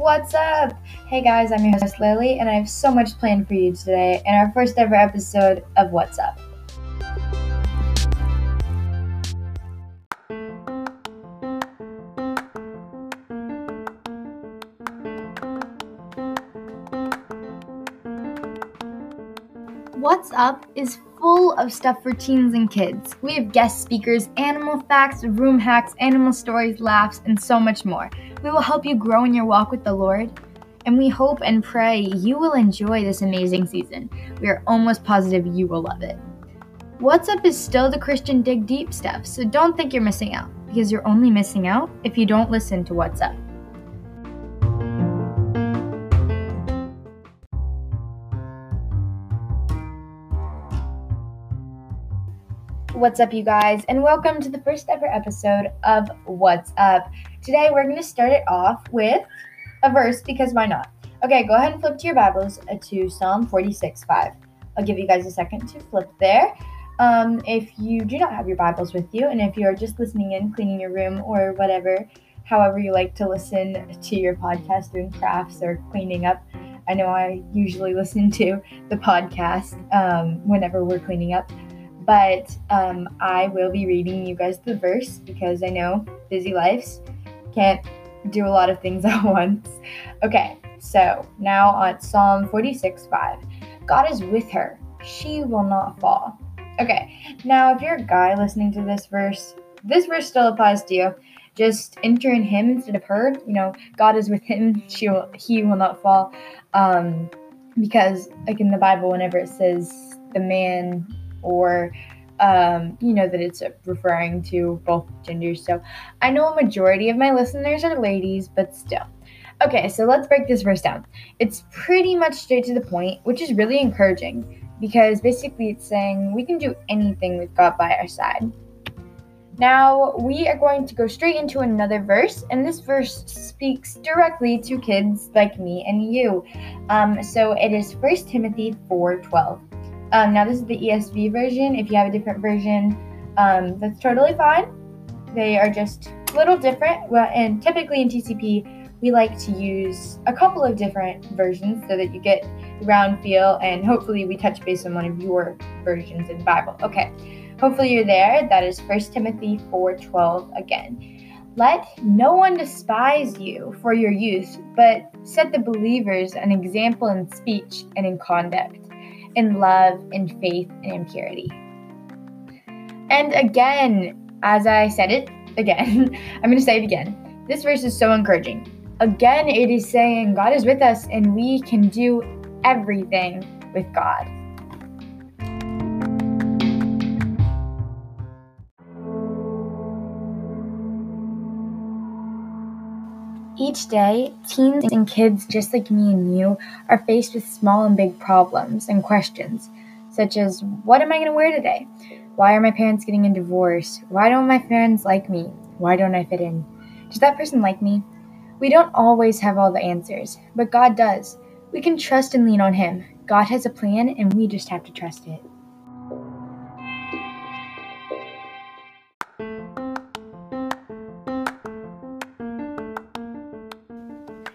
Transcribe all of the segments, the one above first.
What's up? Hey guys, I'm your host Lily, and I have so much planned for you today in our first ever episode of What's Up. What's Up is full of stuff for teens and kids. We have guest speakers, animal facts, room hacks, animal stories, laughs, and so much more. We will help you grow in your walk with the Lord, and we hope and pray you will enjoy this amazing season. We are almost positive you will love it. What's Up is still the Christian Dig Deep stuff, so don't think you're missing out, because you're only missing out if you don't listen to What's Up. What's up, you guys, and welcome to the first ever episode of What's Up. Today, we're going to start it off with a verse because why not? Okay, go ahead and flip to your Bibles uh, to Psalm 46 5. I'll give you guys a second to flip there. Um, if you do not have your Bibles with you, and if you're just listening in, cleaning your room, or whatever, however you like to listen to your podcast, doing crafts or cleaning up, I know I usually listen to the podcast um, whenever we're cleaning up but um, I will be reading you guys the verse because I know busy lives can't do a lot of things at once. Okay, so now on Psalm 46 5. God is with her, she will not fall. Okay, now if you're a guy listening to this verse, this verse still applies to you. Just enter in him instead of her. You know, God is with him, she will, he will not fall. Um, because, like in the Bible, whenever it says the man or um, you know that it's referring to both genders. So I know a majority of my listeners are ladies, but still. Okay, so let's break this verse down. It's pretty much straight to the point, which is really encouraging because basically it's saying we can do anything with God by our side. Now, we are going to go straight into another verse, and this verse speaks directly to kids like me and you. Um, so it is 1 Timothy 4 12. Um, now, this is the ESV version. If you have a different version, um, that's totally fine. They are just a little different. Well, and typically in TCP, we like to use a couple of different versions so that you get the round feel, and hopefully, we touch base on one of your versions in the Bible. Okay, hopefully you're there. That is 1 Timothy 4:12 again. Let no one despise you for your youth, but set the believers an example in speech and in conduct in love, in faith, and in purity. And again, as I said it again, I'm going to say it again. This verse is so encouraging. Again, it is saying God is with us and we can do everything with God. Each day, teens and kids just like me and you are faced with small and big problems and questions, such as what am I going to wear today? Why are my parents getting a divorce? Why don't my friends like me? Why don't I fit in? Does that person like me? We don't always have all the answers, but God does. We can trust and lean on Him. God has a plan, and we just have to trust it.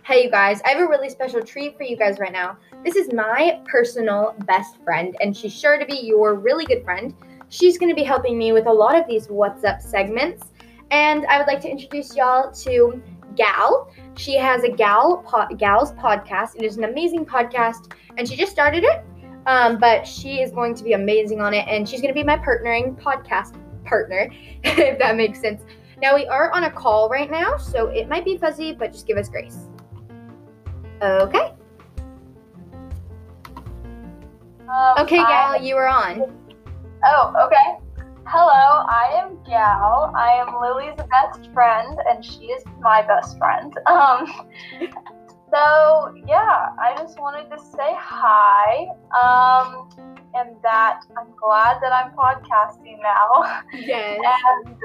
Hey, you guys, I have a really special treat for you guys right now. This is my personal best friend, and she's sure to be your really good friend. She's going to be helping me with a lot of these What's Up segments. And I would like to introduce y'all to Gal. She has a Gal po- Gal's podcast. It is an amazing podcast, and she just started it. Um, but she is going to be amazing on it, and she's going to be my partnering podcast partner, if that makes sense. Now we are on a call right now, so it might be fuzzy, but just give us grace. Okay. Um, Okay, Gal, I- you are on. Oh, okay. Hello, I am Gal. I am Lily's best friend, and she is my best friend. Um, so yeah, I just wanted to say hi. Um, and that I'm glad that I'm podcasting now. Yes. and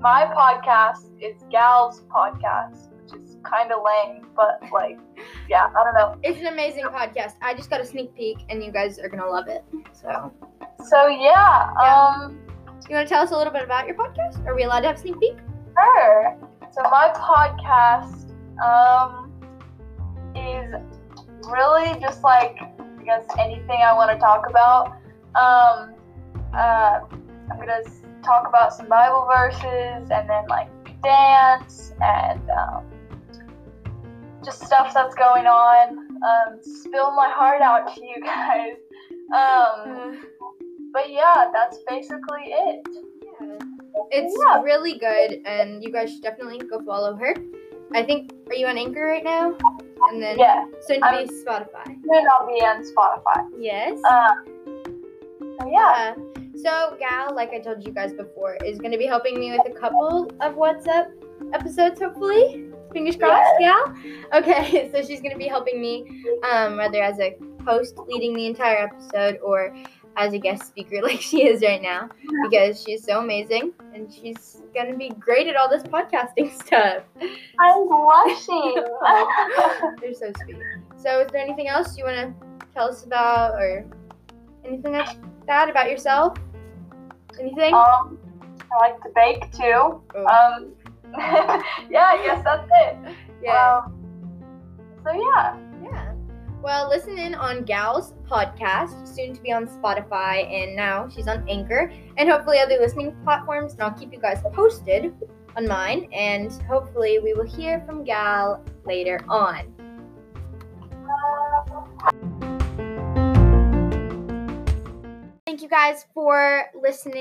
my podcast is Gal's podcast, kind of lame, but like, yeah, I don't know. It's an amazing podcast. I just got a sneak peek, and you guys are gonna love it. So, So yeah, um. you want to tell us a little bit about your podcast? Are we allowed to have a sneak peek? Sure. So my podcast, um, is really just like I guess anything I want to talk about. Um, uh, I'm gonna talk about some Bible verses and then like dance and um, just stuff that's going on. Um, spill my heart out to you guys. Um, but yeah, that's basically it. Yeah. It's Yeah. really good, and you guys should definitely go follow her. I think, are you on Anchor right now? And then Yeah, soon to I'm- be Spotify. soon I'll be on Spotify. Yes. So yeah, Yeah. So Gal, like I told you guys before, is going to be helping me with a couple of What's Up episodes, hopefully. Fingers crossed, Gal. Okay, so she's to be helping me, um, whether as a host leading the entire episode or as a guest speaker like she is right now, because she's so amazing and she's to be great at all this podcasting stuff. I'm blushing. You're so sweet. So, is there anything else you want to tell us about, or anything like that about yourself? Anything? um, I like to bake too. Oh, Um, yeah, I guess that's it. yeah, Um, so yeah, yeah. Well, listen in on Gal's podcast, soon to be on Spotify, and now she's on Anchor, and hopefully other listening platforms. And I'll keep you guys posted on mine, and hopefully we will hear from Gal later on. Thank you guys for listening.